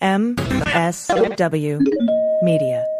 MSW Media.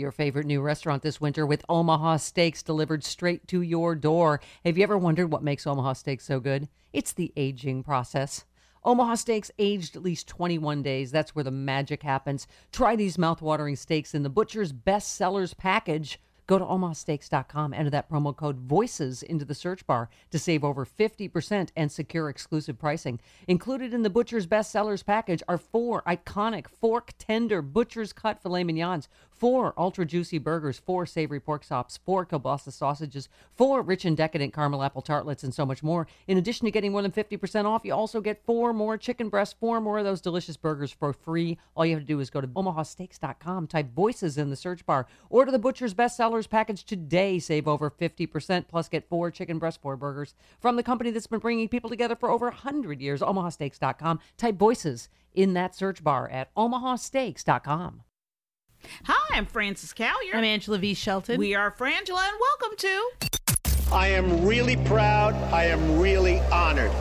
your favorite new restaurant this winter with Omaha Steaks delivered straight to your door. Have you ever wondered what makes Omaha Steaks so good? It's the aging process. Omaha Steaks aged at least 21 days. That's where the magic happens. Try these mouthwatering steaks in the Butcher's Best Sellers package. Go to omahasteaks.com, enter that promo code VOICES into the search bar to save over 50% and secure exclusive pricing. Included in the Butcher's Best Sellers package are four iconic fork tender Butcher's cut filet mignons, four ultra juicy burgers, four savory pork chops, four kielbasa sausages, four rich and decadent caramel apple tartlets, and so much more. In addition to getting more than 50% off, you also get four more chicken breasts, four more of those delicious burgers for free. All you have to do is go to omahasteaks.com, type voices in the search bar, order the Butcher's Best Sellers package today, save over 50%, plus get four chicken breast, four burgers from the company that's been bringing people together for over 100 years, omahasteaks.com. Type voices in that search bar at omahasteaks.com. Hi, I'm Frances Callier. I'm Angela V. Shelton. We are Frangela, and welcome to. I am really proud. I am really honored.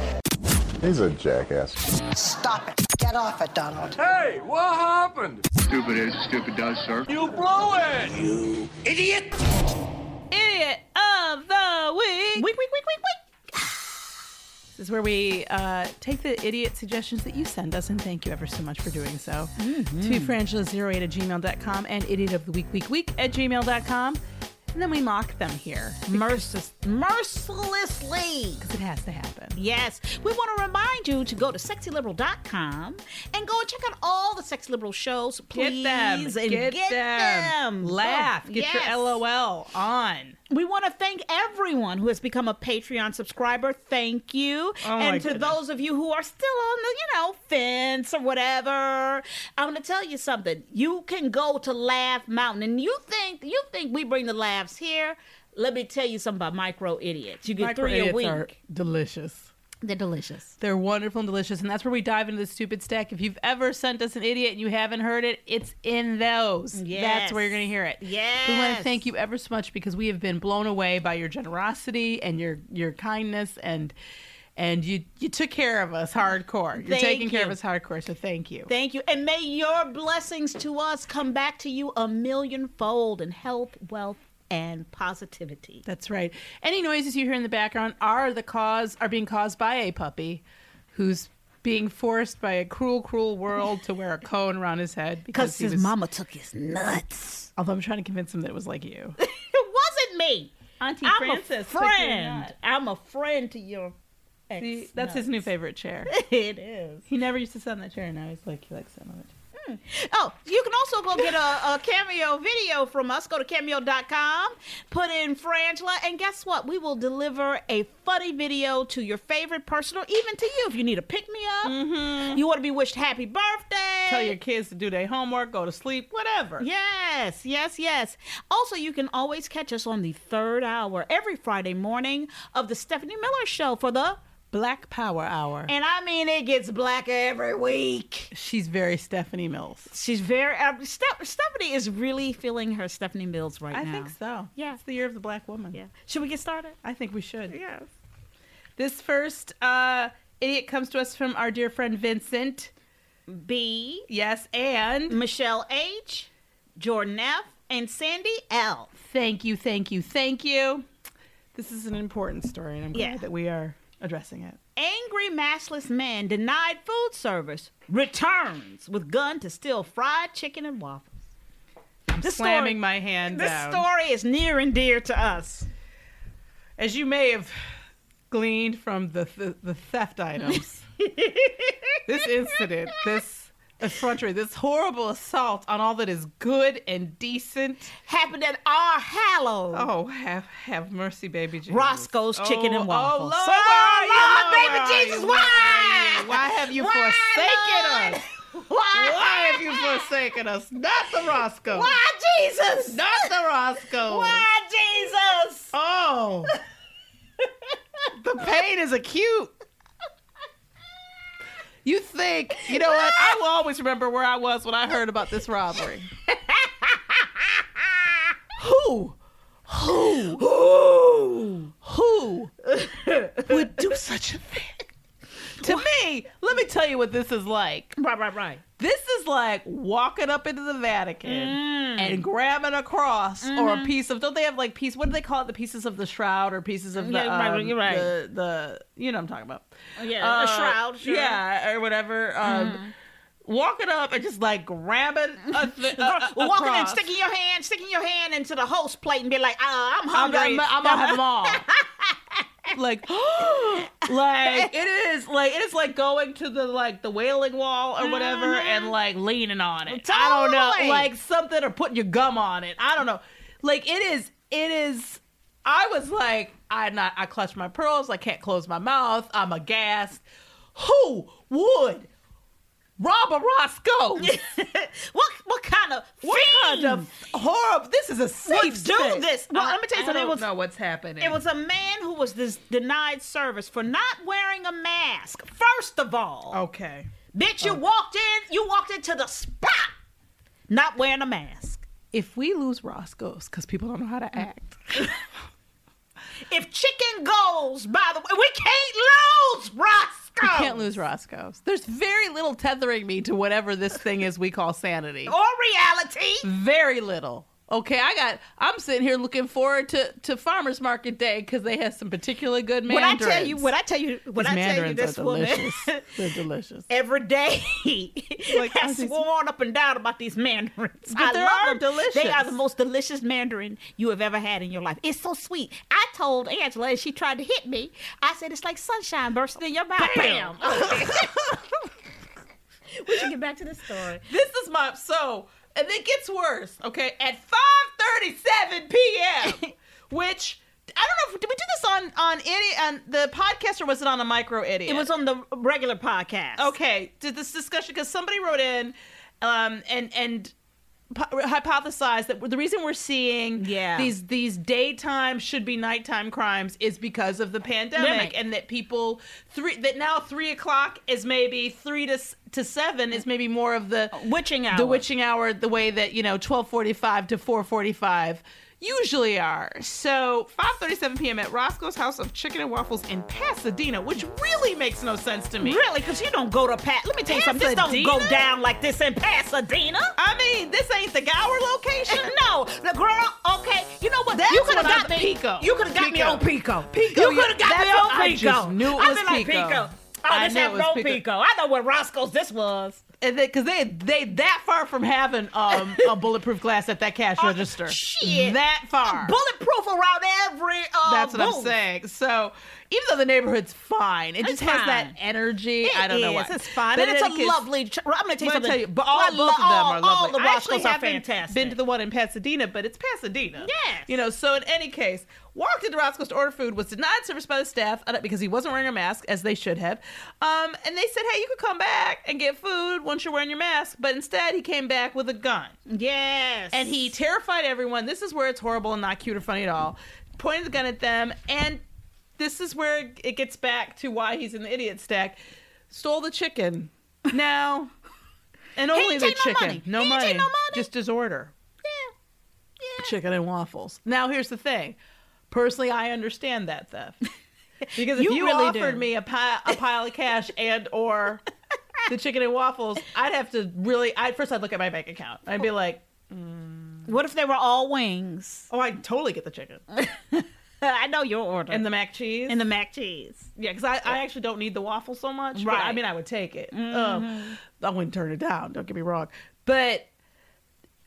He's a jackass. Stop it. Get off it, Donald. Hey, what happened? Stupid is, stupid does, sir. You blew it! You idiot! Idiot of the week. Week, week, week, week, week. This is where we uh, take the idiot suggestions that you send us, and thank you ever so much for doing so. Mm-hmm. To frangela08 at gmail.com and idiot of the week, week, week at gmail.com. And then we mock them here. Mercil- mercilessly. Because it has to happen. Yes, we want to remind you to go to sexyliberal.com and go and check out all the Sexy Liberal shows. Please, Get them. and Get, get them. them. Laugh. Get Yes. your LOL on. We want to thank everyone who has become a Patreon subscriber. Thank you. Oh, and to goodness. those of you who are still on the, you know, fence or whatever, I'm going to tell you something. You can go to Laugh Mountain and you think you think we bring the laughs here. Let me tell you something about micro idiots. You get Micro three a week. delicious. They're delicious. They're wonderful and delicious, and that's where we dive into the stupid stack. If you've ever sent us an idiot and you haven't heard it, it's in those. Yes. That's where you're going to hear it. Yes. We want to thank you ever so much because we have been blown away by your generosity and your your kindness and and you you took care of us hardcore. You're Thank taking care of us hardcore, so thank you. Thank you. And may your blessings to us come back to you a millionfold in health, wealth, and positivity. That's right. Any noises you hear in the background are the cause are being caused by a puppy who's being forced by a cruel, cruel world to wear a cone around his head Because he his was- mama took his nuts. Although I'm trying to convince him that it was like you. it wasn't me. Auntie I'm Frances a friend. I'm a friend to your ex. See, that's his new favorite chair. it is. He never used to sit on that chair, and now he's like he likes sitting on it. Hmm. Oh, you can also go get a, a cameo video from us. Go to cameo.com, put in Frangela, and guess what? We will deliver a funny video to your favorite person or even to you if you need a pick me up. Mm-hmm. You want to be wished happy birthday. Tell your kids to do their homework, go to sleep, whatever. Yes, yes, yes. Also, you can always catch us on the third hour every Friday morning of the Stephanie Miller Show for the Black Power Hour. And I mean, it gets blacker every week. She's very Stephanie Mills. She's very. Uh, Ste- Stephanie is really feeling her Stephanie Mills right I now. I think so. Yeah. It's the year of the black woman. Yeah. Should we get started? I think we should. Yes. This first uh, idiot comes to us from our dear friend Vincent. B. Yes, and Michelle H. Jordan F. and Sandy L. Thank you, thank you, thank you. This is an important story, and I'm glad Yeah. that we are addressing it. Angry massless man denied food service returns with gun to steal fried chicken and waffles. I'm This slamming story- my hand This down. story is near and dear to us. As you may have gleaned from the the, the theft items, this incident, this effrontery, this horrible assault on all that is good and decent, Happened at our Hallow. Oh, have have mercy, baby Jesus. Roscoe's Chicken Oh, and Waffles. Oh, Lord, So, you, Lord, Lord, baby Jesus, why? Where are you? Why have you Why, forsaken us? Why? Why have you forsaken us? Not the Roscoe. Why, Jesus? Not the Roscoe. Why, Jesus? Oh. the pain is acute. You think, you know what? I will always remember where I was when I heard about this robbery. Who? Who? Who? Who would do such a thing? To me, let me tell you what this is like. Right, right, right. This is like walking up into the Vatican and grabbing a cross or a piece of. Don't they have like piece? What do they call it? The pieces of the shroud or pieces of the Yeah, right, um, you're right. the the you know what I'm talking about. Yeah, Uh, a shroud. Sure. Yeah, or whatever. Um, Walking up and just like grabbing a, th- a, a, Walking and sticking your hand, sticking your hand into the host plate and be like, uh, I'm hungry. I'm. I'm, I'm gonna have them all. like, like it is like it is like going to the like the wailing wall or whatever uh-huh. and like leaning on it. I don't know, like something or putting your gum on it. I don't know. Like it is. It is. I was like, I not. I clutched my pearls. I can't close my mouth. I'm aghast. Who would rob a Roscoe? what what kind of What kind of horrible? This is a safe would do space. this? Well, I, let me tell you I something. It don't was know what's happening. It was a man who was this denied service for not wearing a mask. First of all, okay. bitch, you walked in. You walked into the spot not wearing a mask. If we lose Roscoe's because people don't know how to mm. act, If chicken goes, by the way, we can't lose Roscoe. We can't lose Roscoe's. There's very little tethering me to whatever this thing is we call sanity. or reality. Very little. Okay, I got. I'm sitting here looking forward to to farmers market day because they have some particularly good mandarins. When I tell you, when I tell you, when These I tell you, this woman delicious. They're delicious. every day Like, has are sworn up and down about these mandarins. But I they love are them. delicious. They are the most delicious mandarin you have ever had in your life. It's so sweet. I told Angela and she tried to hit me, I said it's like sunshine bursting in your mouth. Bam. we should get back to the story. This is my so, and it gets worse. Okay, at 5:37 p.m., which I don't know. if Did we do this on on any on the podcast or was it on a micro idiot? It was on the regular podcast. okay. Did this discussion because somebody wrote in, um, and and hypothesized that the reason we're seeing Yeah. these these daytime should be nighttime crimes is because of the pandemic Pandemic. and that people three that now three o'clock is maybe three to s- to seven is maybe more of the Witching hour. the witching hour the way that you know 1245 to 445 usually are so 5:37 p.m. at Roscoe's House of Chicken and Waffles in Pasadena which really makes no sense to me Really? Because you don't go to Pat. Let me tell you something. This don't go down like this in Pasadena. I mean this ain't the Gower location no, the girl. Okay, You know what? That's you could have what I got me. Pico. You could have got me on Pico. Pico, You could have got me on Pico. I Pico. just knew it was be like, Pico. Oh, I this it no Pico. Pico. I know what Roscoe's this was. And because they, they that far from having um, a bulletproof glass at that cash register. Oh, shit. That far. Bulletproof around every. Uh, That's what I'm saying. So even though the neighborhood's fine, it just It's has that energy. It I don't know is. why. It's fine, But and it's a lovely. Ch- I'm gonna tell you something. tell you, but all, I both of them all- are lovely. All the I actually Roscoe's are fantastic. been to the one in Pasadena, but it's Pasadena. Yes. You know, so in any case, walked into Roscoe's to order food, was denied service by the staff uh, because he wasn't wearing a mask, as they should have. Um, and they said, hey, you could come back and get food once you're wearing your mask. But instead, he came back with a gun. Yes. And he terrified everyone. This is where it's horrible and not cute or funny at all. Pointed the gun at them, and this is where it gets back to why he's in the idiot stack. Stole the chicken. Now, and only the take no chicken. money. No money. no money. Just his order. Yeah. Yeah. Chicken and waffles. Now, here's the thing. Personally, I understand that theft. Because if You you, really offered do. me a, pi- a pile of cash and or the chicken and waffles, I'd have to really. I first I'd look at my bank account. I'd be like, What if they were all wings? Oh, I totally get the chicken I know your order. and the mac cheese. and the mac cheese. yeah, because I, I actually don't need the waffle so much. But I Mm-hmm. mean, I would take it. Um, I wouldn't turn it down. Don't get me wrong. But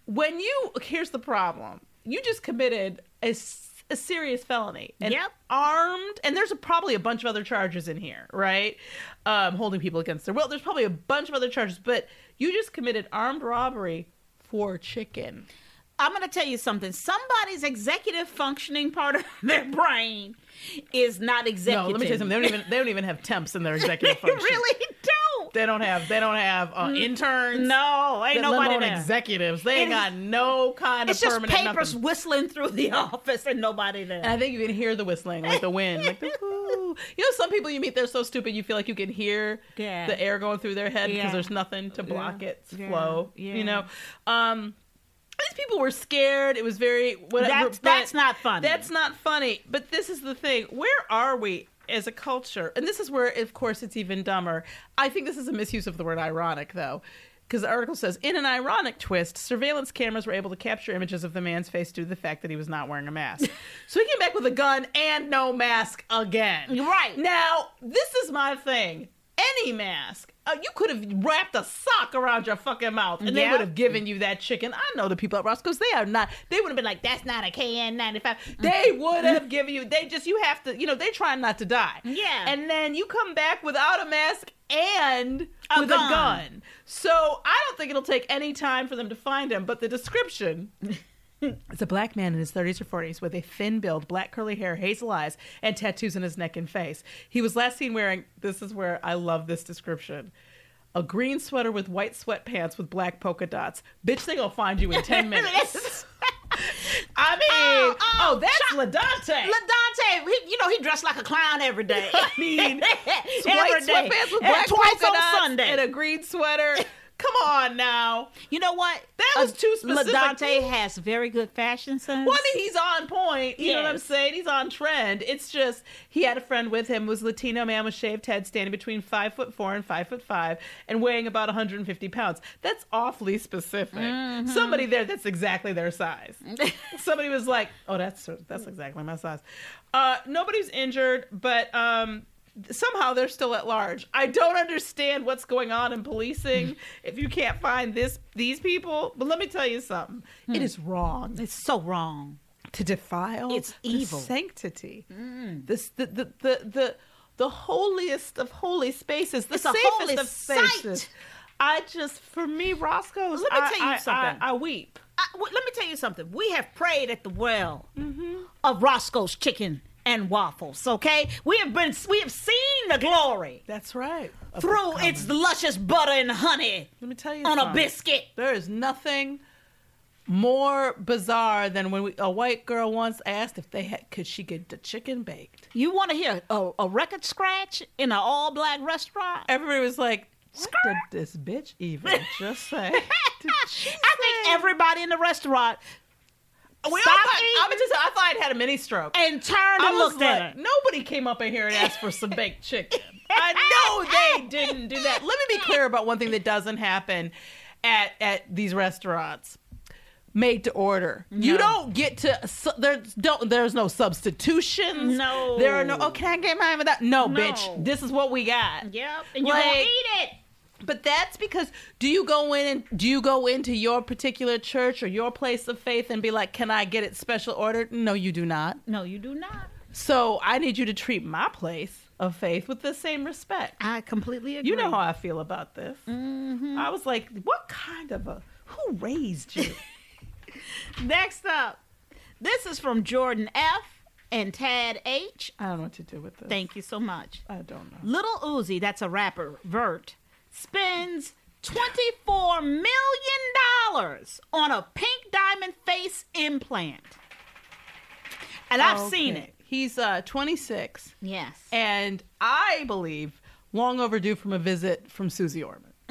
when you here's the problem. You just committed a, a serious felony. And Yep. Armed, and there's a, probably a bunch of other charges in here, right? Um, holding people against their will. There's probably a bunch of other charges, but you just committed armed robbery for chicken. I'm going to tell you something. Somebody's executive functioning part of their brain is not executive. No, let me tell you something. They don't even they don't even have temps in their executive function. really don't. They don't have they don't have uh, interns. No, ain't nobody there. executives. They ain't It is- got no kind of permanent. It's just papers nothing. whistling through the office and nobody there. And I think you can hear the whistling, like the wind, like the. You know, some people you meet, they're so stupid, you feel like you can hear Yeah. the air going through their head because Yeah. there's nothing to block Yeah. its flow. You know, um, these people were scared. It was very whatever. That's- that's not funny. That's not funny. But this is the thing: where are we? As a culture, and this is where, of course, it's even dumber. I think this is a misuse of the word ironic, though, because the article says, in an ironic twist, surveillance cameras were able to capture images of the man's face due to the fact that he was not wearing a mask. so he came back with a gun and no mask again. Right. Now, this is my thing. Any mask. Uh, you could have wrapped a sock around your fucking mouth and they would have given you that chicken. I know the people at Roscoe's, they are not, they would have been like, that's not a KN95. They would have given you, they just, you have to, you know, they trying not to die. Yeah. And then you come back without a mask and A with gun. a gun. So I don't think it'll take any time for them to find him, but the description. It's a black man in his 30s or 40s with a thin build, black curly hair, hazel eyes, and tattoos on his neck and face. He was last seen wearing, this is where I love this description, a green sweater with white sweatpants with black polka dots. Bitch, they gonna find you in 10 minutes. I mean, Oh, oh, oh, that's Chuck- LaDante. LaDante, he, you know, he dressed like a clown every day. I mean, white Every day. sweatpants with black twice polka on dots Sunday. and a green sweater. Come on now. You know what? That was too specific. LaDante has very good fashion sense. Well, I mean, he's on point. You know what I'm saying? He's on trend. It's just he had a friend with him, was Latino man with shaved head, standing between five foot four and five foot five, and weighing about 150 pounds. That's awfully specific. Mm-hmm. Somebody there that's exactly their size. Somebody was like, "Oh, that's that's exactly my size." Uh, nobody's injured, but um, somehow they're still at large. I don't understand what's going on in policing hmm. if you can't find this these people. But let me tell you something. It hmm. is wrong It's so wrong. to defile It's the evil. sanctity hmm. this the the the the, the holiest of holy spaces the It's safest of spaces site. i just for me roscoe's Let me I- tell you I- something. I, I weep I, w- let me tell you something. We have prayed at the well Mm-hmm. of Roscoe's Chicken and Waffles. Okay, we have been, we have seen the glory that's right. through its luscious butter and honey let me tell you on a biscuit. there is nothing more bizarre than when we, a white girl once asked if they had could she get the chicken baked. You want to hear a, a record scratch in an all-black restaurant? everybody was like what did this bitch even just say? I think everybody in the restaurant Stopped thought, I'm just, I thought I'd had a mini stroke. and turned I and looked at it. nobody came up in here and asked for some baked chicken. I know they didn't do that. Let me be clear about one thing that doesn't happen at at these restaurants. made to order. You don't get to su- there's don't there's no substitutions. No. There are no oh can I get mine without no, No. bitch. This is what we got. Yep. And you're gonna eat it. But that's because do you go in and do you go into your particular church or your place of faith and be like, "Can I get it special ordered?" No, you do not. No, you do not. So I need you to treat my place of faith with the same respect. I completely agree. You know how I feel about this. Mm-hmm. I was like, "What kind of a who raised you?" Next up, this is from Jordan F. and Tad H. I don't know what to do with this. Thank you so much. I don't know. Little Uzi, that's a rapper, Vert, spends $24 million on a pink diamond face implant. And I've seen it. He's uh 26 Yes. and I believe long overdue from a visit from Suze Orman.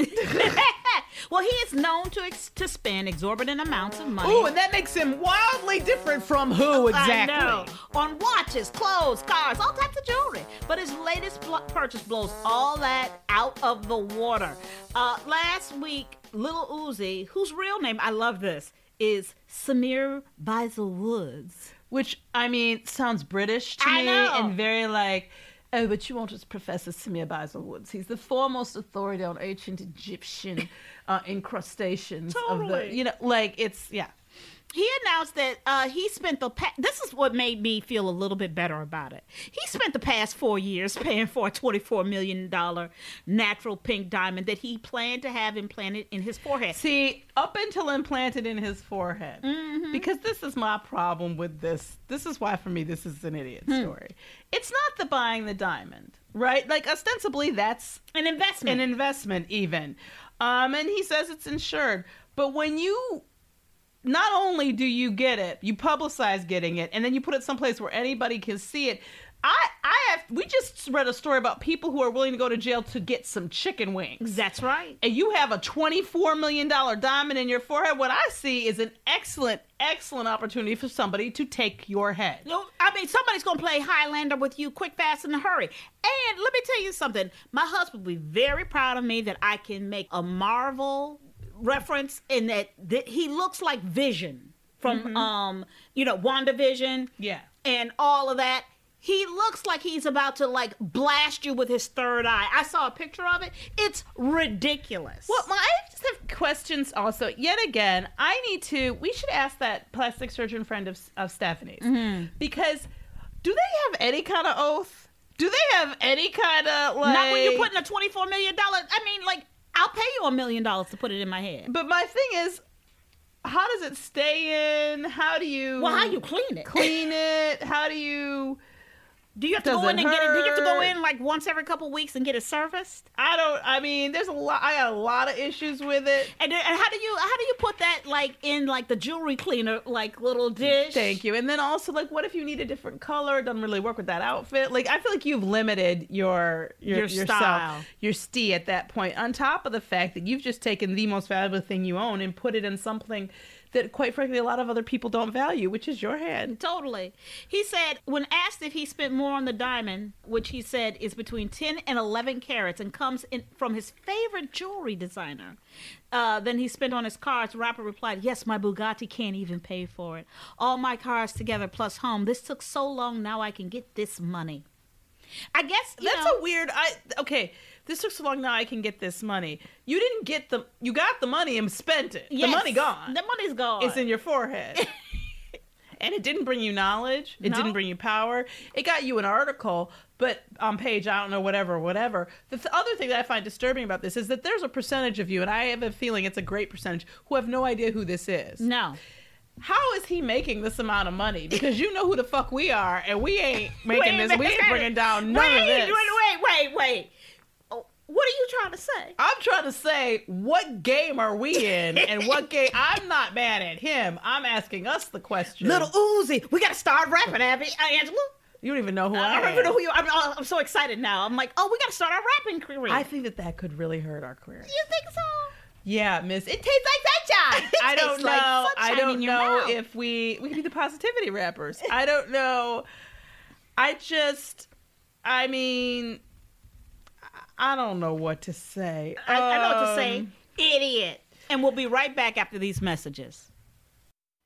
well, he is known to ex- to spend exorbitant amounts of money. Ooh, and that makes him wildly different from who exactly? I know. On watches, clothes, cars, all types of jewelry. But his latest bl- purchase blows all that out of the water. Uh, last week, Little Uzi, whose real name, I love this, is Symere Bysil Woods. Which I mean sounds British to I me know. and very like Oh, but you won't just Professor Samir Basil Woods. He's the foremost authority on ancient Egyptian uh, incrustations of the, Totally. you know, like it's yeah. He announced that uh, he spent the pa- this is what made me feel a little bit better about it. He spent the past four years paying for a twenty-four million dollar natural pink diamond that he planned to have implanted in his forehead. See, up until implanted in his forehead, Mm-hmm. because this is my problem with this. This is why for me this is an idiot Hmm. story. It's not the buying the diamond, right? Like ostensibly that's an investment, an investment even. Um, and he says it's insured, but when you not only do you get it, you publicize getting it, and then you put it someplace where anybody can see it. I, I have. We just read a story about people who are willing to go to jail to get some chicken wings. That's right. And you have a twenty-four million dollar diamond in your forehead. What I see is an excellent, excellent opportunity for somebody to take your head. No, I mean somebody's gonna play Highlander with you quick, fast, in a hurry. And let me tell you something. My husband will be very proud of me that I can make a Marvel reference in that, that he looks like Vision from um, you know, WandaVision. Yeah. And all of that. He looks like he's about to like blast you with his third eye. I saw a picture of it. It's ridiculous. Well, my, I just have questions also. Yet again, I need to. We should ask that plastic surgeon friend of, of Stephanie's Mm-hmm. because do they have any kind of oath? Do they have any kind of like? Not when you're putting a twenty-four million dollar. I mean, like I'll pay you a million dollars to put it in my head. But my thing is, how does it stay in? How do you? Well, how you clean it? Clean it. How do you? Do you have to Does go in and get it? Do you have to go in like once every couple weeks and get it serviced? I don't. I mean, there's a lot. I got a lot of issues with it. And, and how do you how do you put that like in like the jewelry cleaner like little dish? Thank you. And then also, like, what if you need a different color? It doesn't really work with that outfit. Like, I feel like you've limited your your, Your yourself, style. your stee at that point. On top of the fact that you've just taken the most valuable thing you own and put it in something that, quite frankly, a lot of other people don't value, which is your hand. Totally. He said when asked if he spent more on the diamond, which he said is between 10 and 11 carats and comes in from his favorite jewelry designer, uh, than he spent on his cars, rapper replied, Yes, my Bugatti can't even pay for it. All my cars together plus home. This took so long, now I can get this money. I guess That's know, a weird. I okay. This took so long. Now I can get this money. You didn't get the. You got the money and spent it. Yes, the money gone. The money's gone. It's in your forehead. and it didn't bring you knowledge. It No. didn't bring you power. It got you an article, but on page I don't know whatever whatever. The th- other thing that I find disturbing about this is that there's a percentage of you, and I have a feeling it's a great percentage, who have no idea who this is. No. How is he making this amount of money? Because you know who the fuck we are, and we ain't making Wait this. We ain't bringing down none wait, of this. Wait, wait, wait, wait. What are you trying to say? I'm trying to say, what game are we in, and what game? I'm not mad at him. I'm asking us the question. Little Uzi, we gotta start rapping, Abby. Uh, Angela. you don't even know who I, am. I don't even know who you are. I'm, uh, I'm so excited now. I'm like, oh, we gotta start our rapping career. I think that that could really hurt our career. you think so? Yeah, Miss. It tastes like sunshine. I don't tastes know. like I sunshine don't in your know mouth. if we we could be the positivity rappers. I don't know. I just. I mean. I- I don't know what to say. I, I know what to say. Um, Idiot. And we'll be right back after these messages.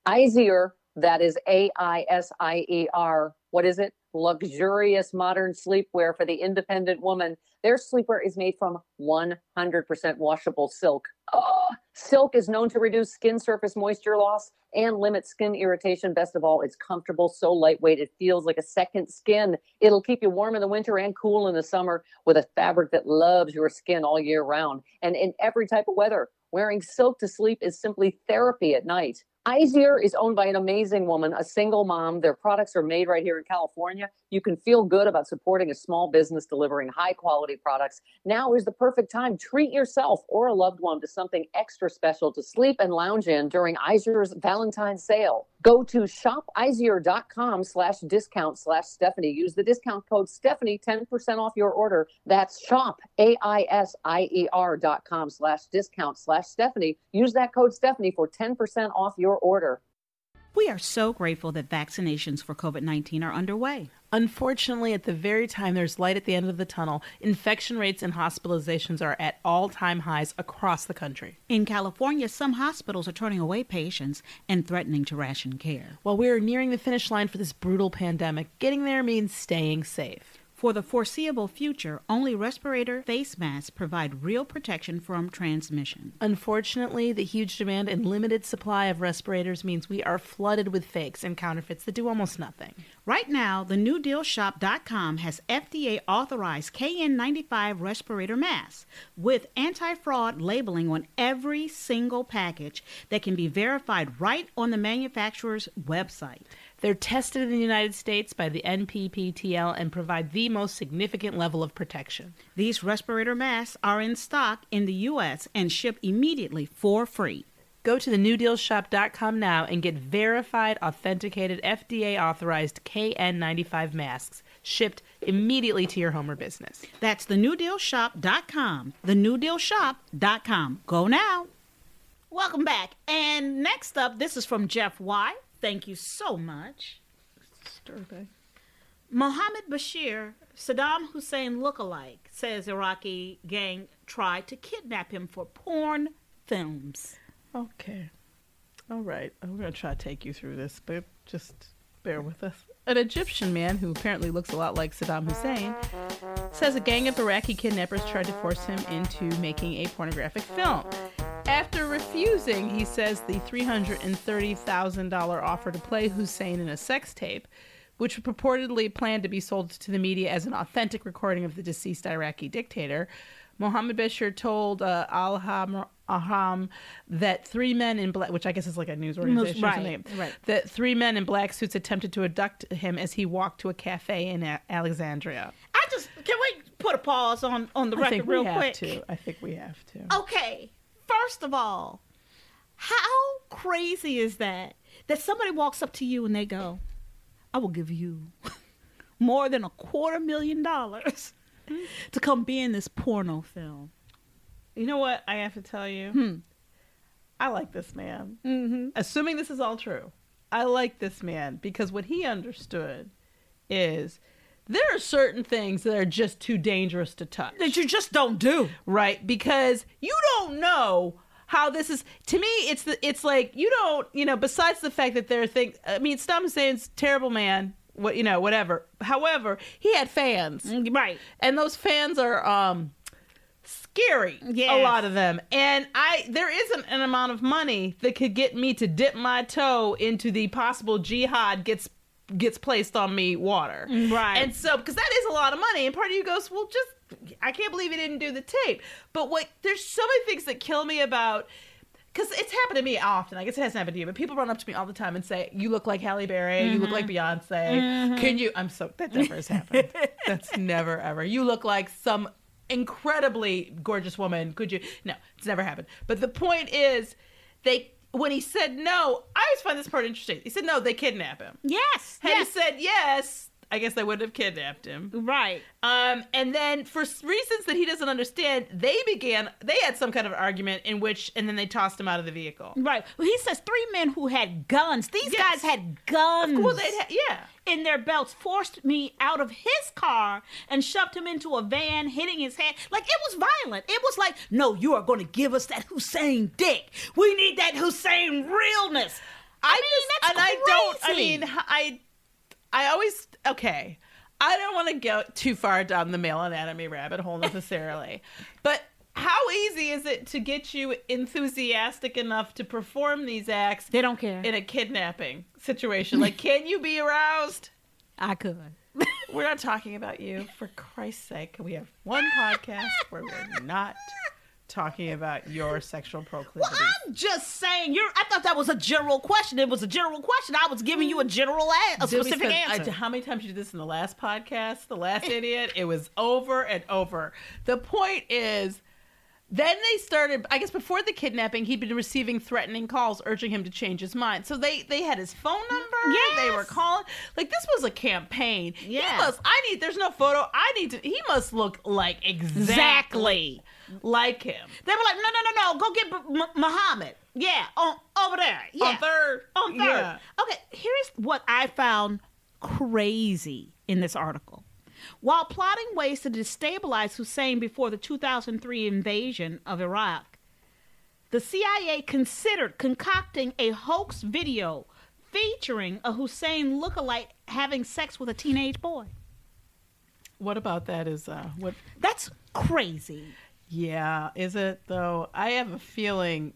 Aisier, that is A I S I E R. What is it? Luxurious modern sleepwear for the independent woman. Their sleepwear is made from 100% washable silk. Oh, silk is known to reduce skin surface moisture loss and limit skin irritation. Best of all, it's comfortable, so lightweight, it feels like a second skin. It'll keep you warm in the winter and cool in the summer with a fabric that loves your skin all year round and in every type of weather. Wearing silk to sleep is simply therapy at night. Aisier is owned by an amazing woman, a single mom. Their products are made right here in California. You can feel good about supporting a small business delivering high quality products. Now is the perfect time. Treat yourself or a loved one to something extra special to sleep and lounge in during Aisier's Valentine's sale. Go to shopaisier.com slash discount slash Stephanie. Use the discount code Stephanie, 10% off your order. That's shop, A-I-S-I-E-R dot com slash discount slash Stephanie. Use that code Stephanie for 10% off your order. We are so grateful that vaccinations for COVID 19 are underway. Unfortunately, at the very time there's light at the end of the tunnel, infection rates and hospitalizations are at all time highs across the country. In California, some hospitals are turning away patients and threatening to ration care. While we are nearing the finish line for this brutal pandemic, getting there means staying safe. For the foreseeable future, only respirator face masks provide real protection from transmission. Unfortunately, the huge demand and limited supply of respirators means we are flooded with fakes and counterfeits that do almost nothing. Right now, the newdealshop.com has FDA authorized KN95 respirator masks with anti fraud labeling on every single package that can be verified right on the manufacturer's website. They're tested in the United States by the NPPTL and provide the most significant level of protection. These respirator masks are in stock in the U.S. and ship immediately for free. Go to thenewdealshop.com now and get verified, authenticated, FDA authorized KN95 masks shipped immediately to your home or business. That's thenewdealshop.com. Thenewdealshop.com. Go now. Welcome back. And next up, this is from Jeff Y. Thank you so much. Disturbing. Mohammed Bashir, Saddam Hussein lookalike, says Iraqi gang tried to kidnap him for porn films. Okay. All right. I'm going to try to take you through this, but just bear with us. An Egyptian man who apparently looks a lot like Saddam Hussein says a gang of Iraqi kidnappers tried to force him into making a pornographic film. After refusing, he says the $330,000 offer to play Hussein in a sex tape, which purportedly planned to be sold to the media as an authentic recording of the deceased Iraqi dictator, Mohammed Bashir told uh, Al Ahram that three men in black, which I guess is like a news organization, right, or something, right. that three men in black suits attempted to abduct him as he walked to a cafe in a- Alexandria. I just can we put a pause on on the I record think real we have quick? to. I think we have to. Okay, first of all, how crazy is that? That somebody walks up to you and they go, "I will give you more than a quarter million dollars to come be in this porno film." You know what I have to tell you? Hmm. I like this man. Mm-hmm. Assuming this is all true, I like this man because what he understood is there are certain things that are just too dangerous to touch. That you just don't do. Right? Because you don't know how this is to me it's the it's like you don't you know besides the fact that there are things i mean Saddam Hussein's terrible man what you know whatever however he had fans right and those fans are um scary a lot of them and i there isn't an amount of money that could get me to dip my toe into the possible jihad gets gets placed on me water Right. and so because that is a lot of money and part of you goes well just i can't believe he didn't do the tape but what there's so many things that kill me about because it's happened to me often. I guess it hasn't happened to you, but people run up to me all the time and say, "You look like Halle Berry. You look like Beyonce. Mhm. Can you?" I'm so that never has happened. That's never ever. You look like some incredibly gorgeous woman. Could you? No, it's never happened. But the point is, they when he said no, I always find this part interesting. He said no, they kidnap him. Yes. Had yes. he said yes, I guess they wouldn't have kidnapped him. Right. Um, and then for reasons that he doesn't understand, they began. They had some kind of argument in which, and then they tossed him out of the vehicle. Right. Well, he says three men who had guns. These guys had guns. Well, they'd yeah. In their belts, forced me out of his car and shoved him into a van, hitting his head. Like it was violent. It was like, no, you are going to give us that Hussein dick. We need that Hussein realness. I, mean, just that's and I don't. I mean, I I always okay. I don't want to go too far down the male anatomy rabbit hole necessarily, but how easy is it to get you enthusiastic enough to perform these acts? They don't care. in a kidnapping situation. Like, can you be aroused? I could. We're not talking about you, for Christ's sake. We have one podcast where we're not talking about your sexual proclivities. I'm just saying. You're. I thought that was a general question. It was a general question. I was giving you a general, a, a specific I- uh, answer. how many times you did this in the last podcast? The last idiot. It was over and over. The point is, then they started. I guess before the kidnapping, he'd been receiving threatening calls urging him to change his mind. So they they had his phone mm, number. Yeah, they were calling. Like this was a campaign. Yeah, He must. I need. There's no photo. I need to. He must look like exactly, Exactly. like him. They were like, no, no, no, no. Go get M- Muhammad. Yeah, on over there. Yeah. On third. On third. Yeah. Okay, here's what I found crazy in this article. While plotting ways to destabilize Hussein before the 2003 invasion of Iraq, the CIA considered concocting a hoax video featuring a Hussein lookalike having sex with a teenage boy. What about that? Is uh what? That's crazy. Yeah, is it though? I have a feeling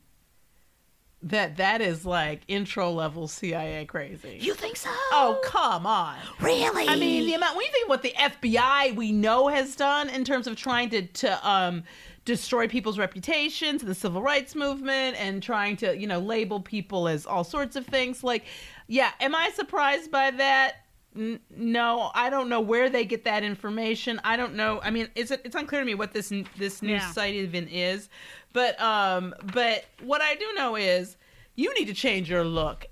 that that is like intro level CIA crazy. You think so? Oh, come on. Really? I mean, the amount when you think what the FBI we know has done in terms of trying to to um destroy people's reputations, the civil rights movement and trying to, you know, label people as all sorts of things like yeah, am I surprised by that? N- no, I don't know where they get that information. I don't know. I mean, it's it's unclear to me what this this news Yeah. site even is. But um but what I do know is you need to change your look.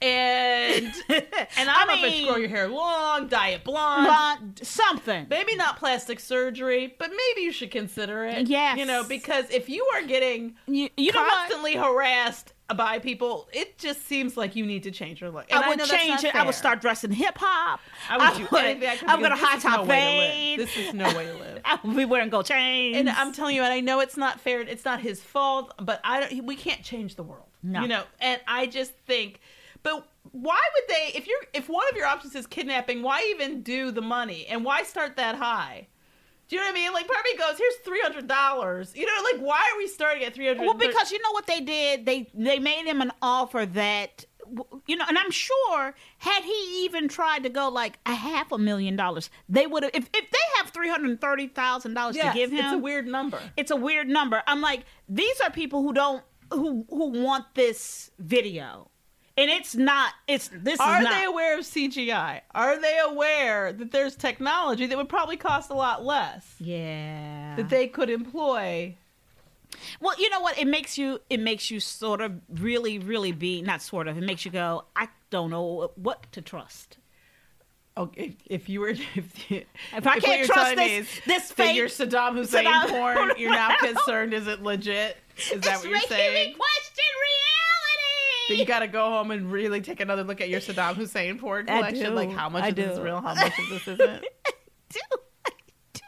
And and I don't know if it's grow your hair long, dye it blonde, Blonde, something. maybe not plastic surgery, but maybe you should consider it. Yes. you know, because if you are getting You, you constantly harassed by people, it just seems like you need to change your look. And I would that's change it. I would start dressing hip hop. I would do anything I could. I'm gonna high top fade. This is no way to live. I would be wearing gold chains. And I'm telling you, and I know it's not fair. It's not his fault, but I don't. We can't change the world. No. You know, and I just think, but why would they? If you're, if one of your options is kidnapping, why even do the money, and why start that high? Do you know what I mean? Like, part of me goes, "Here's three hundred dollars." You know, like, why are we starting at three hundred? well, because you know what they did? They they made him an offer that you know, and I'm sure had he even tried to go like a half a million dollars, they would have. If if they have three hundred thirty thousand dollars to give him, it's a weird number. It's a weird number. I'm like, these are people who don't who who want this video, and it's not. It's this Are is not. they aware of CGI? Are they aware that there's technology that would probably cost a lot less yeah. that they could employ? Well, you know what? It makes you it makes you sort of really, really be not sort of. It makes you go, I don't know what to trust. Okay, if, if you were if, If I what can't trust this- is this fake your Saddam Hussein Saddam- porn, you're now concerned is it legit? Is that what you're saying? question That you got to go home and really take another look at your Saddam Hussein porn I collection. do. Like how much I of this is do. real, how much of this isn't. I do. I do.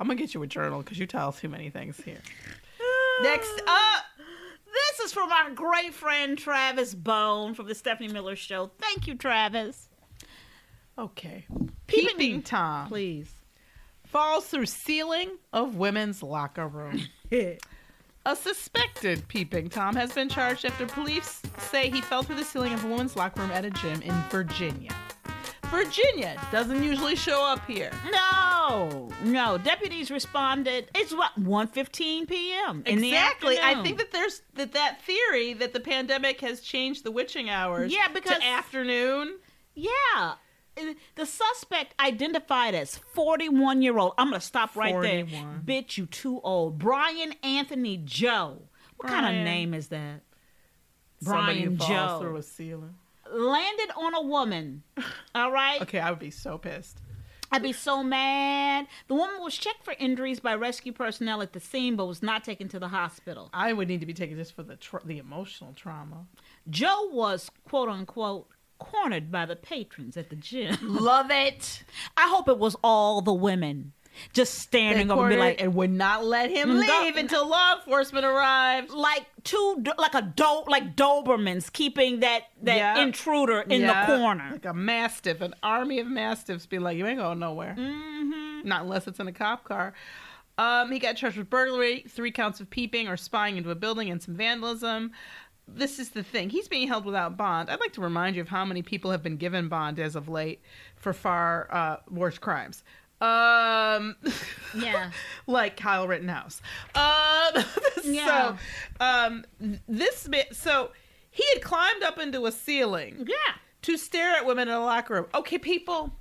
I'm gonna get you a journal because you tell too many things here. Next up, This is from our great friend Travis Bone from the Stephanie Miller Show. Thank you, Travis. okay, Peeping- peeping tom Please. falls through ceiling of women's locker room. A suspected peeping Tom has been charged after police say he fell through the ceiling of a woman's locker room at a gym in Virginia. Virginia doesn't usually show up here. No, no. Deputies responded. It's what 1:15 p.m. exactly. I think that there's that that theory that the pandemic has changed the witching hours. Yeah, because- to afternoon. Yeah. The suspect identified as 41 year old. I'm going to stop right 41. there. Bitch, you too old. Brian Anthony Joe. What kind of name is that? Brian Joe. through a ceiling. Landed on a woman. All right. Okay, I would be so pissed. I'd be so mad. The woman was checked for injuries by rescue personnel at the scene, but was not taken to the hospital. I would need to be taken just for the tra- the emotional trauma. Joe was quote unquote cornered by the patrons at the gym. Love it. I hope it was all the women. just standing over and be like, and would not let him leave until law enforcement arrived. like two, like a do, like Dobermans keeping that that Yeah. intruder in Yeah. the corner. Like a mastiff, an army of mastiffs be like, you ain't going nowhere. Mm-hmm. Not unless it's in a cop car. Um, he got charged with burglary, three counts of peeping or spying into a building, and some vandalism. This is the thing. He's being held without bond. I'd like to remind you of how many people have been given bond as of late for far uh, worse crimes. Um, Yeah. like Kyle Rittenhouse. Um, Yeah. So, um, this bit. So he had climbed up into a ceiling. Yeah. To stare at women in a locker room. Okay, people.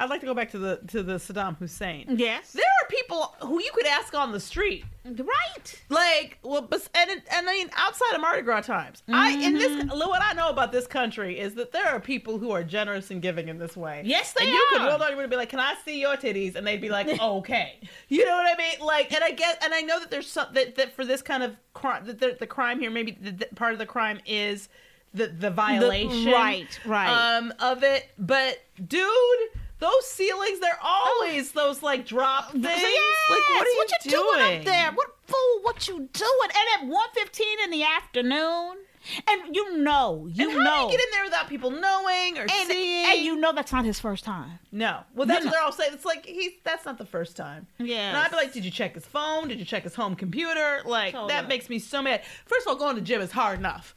I'd like to go back to the to the Saddam Hussein. Yes. There are people who you could ask on the street, Right. like well, but and and I mean outside of Mardi Gras times. I in this Mm-hmm. what I know about this country is that there are people who are generous and giving in this way. Yes, they and you could are. roll down and be like, "Can I see your titties?" And they'd be like, "Okay." You know what I mean? Like, and I get, and I know that there's some that, that for this kind of crime, that the, the crime here, maybe the, the, part of the crime is the the violation, right, right. um, of it. But dude. Those ceilings, they're always oh. those like drop things. Yes. Like, what are you what you doing? up there? What fool? What you doing? And at 1.15 in the afternoon, and you know, you and know, you get in there without people knowing or and, seeing? and you know that's not his first time. No. Well, You that's know. what they're all saying. It's like he's that's not the first time. Yeah. And I'd be like, did you check his phone? Did you check his home computer? Like Hold that up. makes me so mad. First of all, going to gym is hard enough.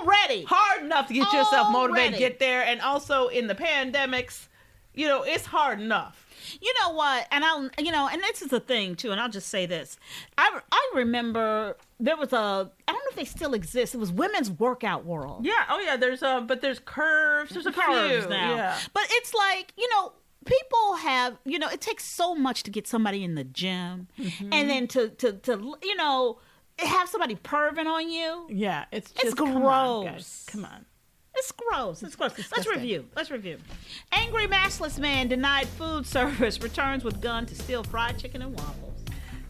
Already. Hard enough to get yourself motivated, get there, and also in the pandemics, you know, it's hard enough. You know what? And I'll, you know, and this is the thing too. And I'll just say this: I I remember there was a I don't know if they still exist. It was Women's Workout World. Yeah. Oh yeah. There's a but there's curves. There's a curves few. now. Yeah. But it's like, you know, people have, you know, it takes so much to get somebody in the gym Mm-hmm. and then to, to, to, you know, have somebody perving on you. Yeah. It's just It's come on, guys. gross. Come on. It's gross. It's gross. Let's review. Let's review. Angry maskless man denied food service returns with gun to steal fried chicken and waffles.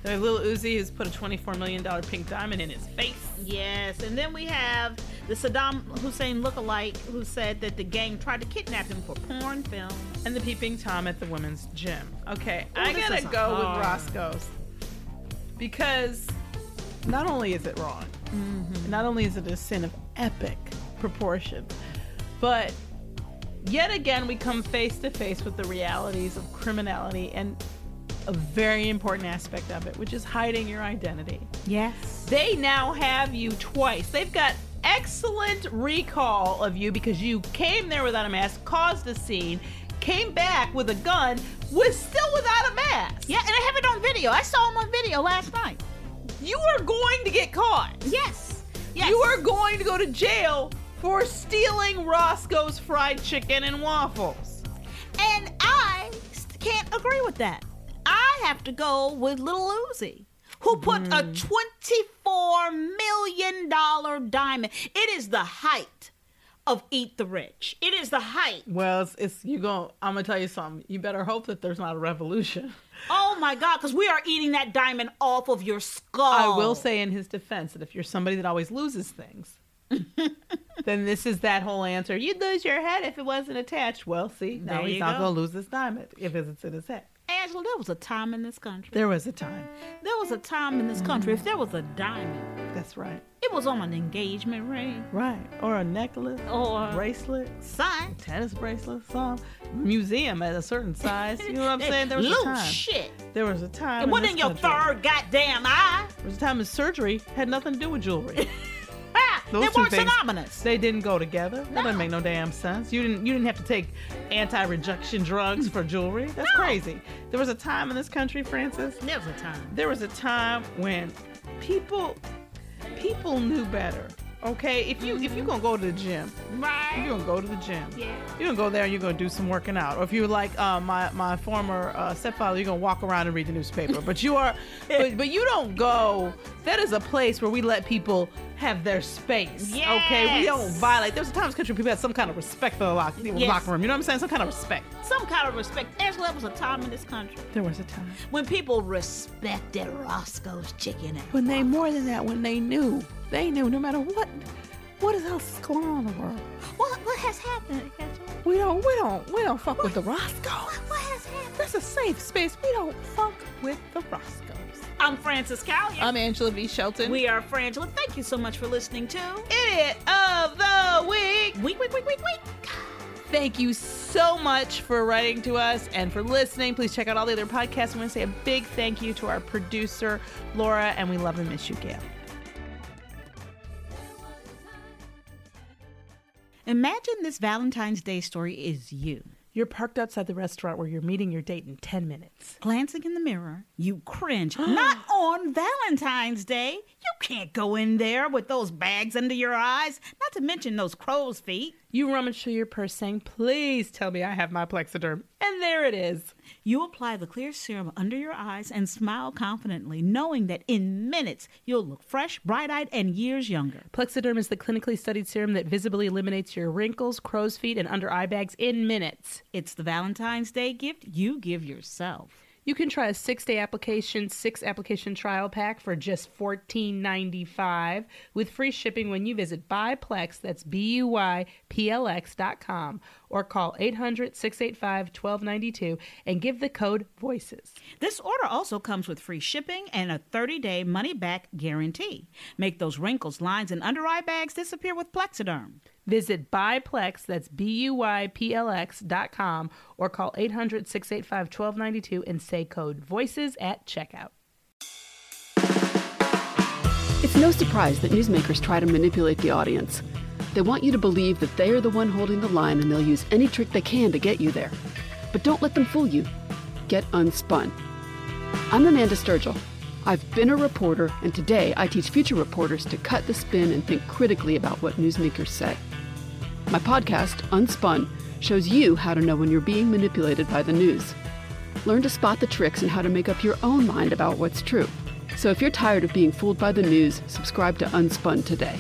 There's Lil Uzi who's put a $24 million pink diamond in his face. Yes, and then we have the Saddam Hussein lookalike who said that the gang tried to kidnap him for porn film. And the peeping Tom at the women's gym. Okay, Ooh, I gotta go hard. with Roscoe's because not only is it wrong, Mm-hmm. not only is it a sin of epic proportion, but yet again we come face to face with the realities of criminality and a very important aspect of it, which is hiding your identity. Yes. They now have you twice. They've got excellent recall of you because you came there without a mask, caused a scene, came back with a gun, was still without a mask. Yeah, and I have it on video. I saw him on video last night. You are going to get caught. Yes. Yes. You are going to go to jail for stealing Roscoe's fried chicken and waffles. And I can't agree with that. I have to go with Little Uzi, who put a mm. $24 million diamond. It is the height of Eat the Rich. It is the height. Well, it's, it's you go. I'm gonna tell you something. You better hope that there's not a revolution. Oh my God, because we are eating that diamond off of your skull. I will say in his defense that if you're somebody that always loses things, then this is that whole answer. You'd lose your head if it wasn't attached. Well, see, now There he's not go. going to lose this diamond if it's in his head. Angela, there was a time in this country. There was a time. There was a time in this country. If there was a diamond, That's right. it was on an engagement ring Right. Or a necklace, or a bracelet, sign. tennis bracelet, some museum at a certain size. You know what I'm saying? There was Loose a time. shit. There was a time. It wasn't in your country- third goddamn eye. There was a time in surgery had nothing to do with jewelry. Those they two weren't things- synonymous. They didn't go together. That doesn't make no damn sense. You didn't you didn't have to take anti-rejection drugs for jewelry. That's No. crazy. There was a time in this country, Frances. There was a time. There was a time when people people knew better. Okay, if you if you're gonna go to the gym, Right. you're gonna go to the gym. Yeah. You're gonna go there and you're gonna do some working out. Or if you're like uh, my my former uh, stepfather, you're gonna walk around and read the newspaper. But you are, but, but you don't go. That is a place where we let people have their space. Okay, we don't Yes. violate. There's a time in this country people had some kind of respect for the lock, Yes. locker room. You know what I'm saying? Some kind of respect. Some kind of respect. Angela, there was a time in this country There was a time when people respected Roscoe's chicken and when they more than that when they knew they knew no matter what what else is going on in the world. What what has happened? We don't we don't we don't fuck with the Roscoe. What has happened? That's a safe space. We don't fuck with the Roscoes. I'm Frances Callier. I'm Angela V. Shelton. We are Frangela. Thank you so much for listening to Idiot of the Week. Week, week, week, week, week. Thank you so much for writing to us and for listening. Please check out all the other podcasts. I want to say a big thank you to our producer, Laura, and we love and miss you, Gail. Imagine this Valentine's Day story is you. You're parked outside the restaurant where you're meeting your date in 10 minutes. Glancing in the mirror, you cringe. Not on Valentine's Day. You can't go in there with those bags under your eyes, not to mention those crow's feet. You rummage through your purse saying, Please tell me I have my Plexiderm. And there it is. You apply the clear serum under your eyes and smile confidently, knowing that in minutes you'll look fresh, bright eyed, and years younger. Plexiderm is the clinically studied serum that visibly eliminates your wrinkles, crow's feet, and under eye bags in minutes. It's the Valentine's Day gift you give yourself. You can try a six day application, six application trial pack for just $14.95 with free shipping when you visit Buyplex, that's B U Y P L X dot com, or call 800 685 1292 and give the code VOICES. This order also comes with free shipping and a 30 day money back guarantee. Make those wrinkles, lines, and under eye bags disappear with Plexiderm. Visit Buyplex, that's B U Y P L X dot com, or call 800 685 1292 and say code VOICES at checkout. It's no surprise that newsmakers try to manipulate the audience. They want you to believe that they are the one holding the line and they'll use any trick they can to get you there. But don't let them fool you. Get unspun. I'm Amanda Sturgill. I've been a reporter, and today I teach future reporters to cut the spin and think critically about what newsmakers say. My podcast, Unspun, shows you how to know when you're being manipulated by the news. Learn to spot the tricks and how to make up your own mind about what's true. So if you're tired of being fooled by the news, subscribe to Unspun today.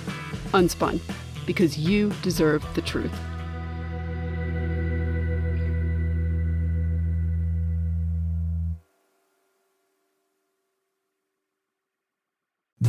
Unspun, because you deserve the truth.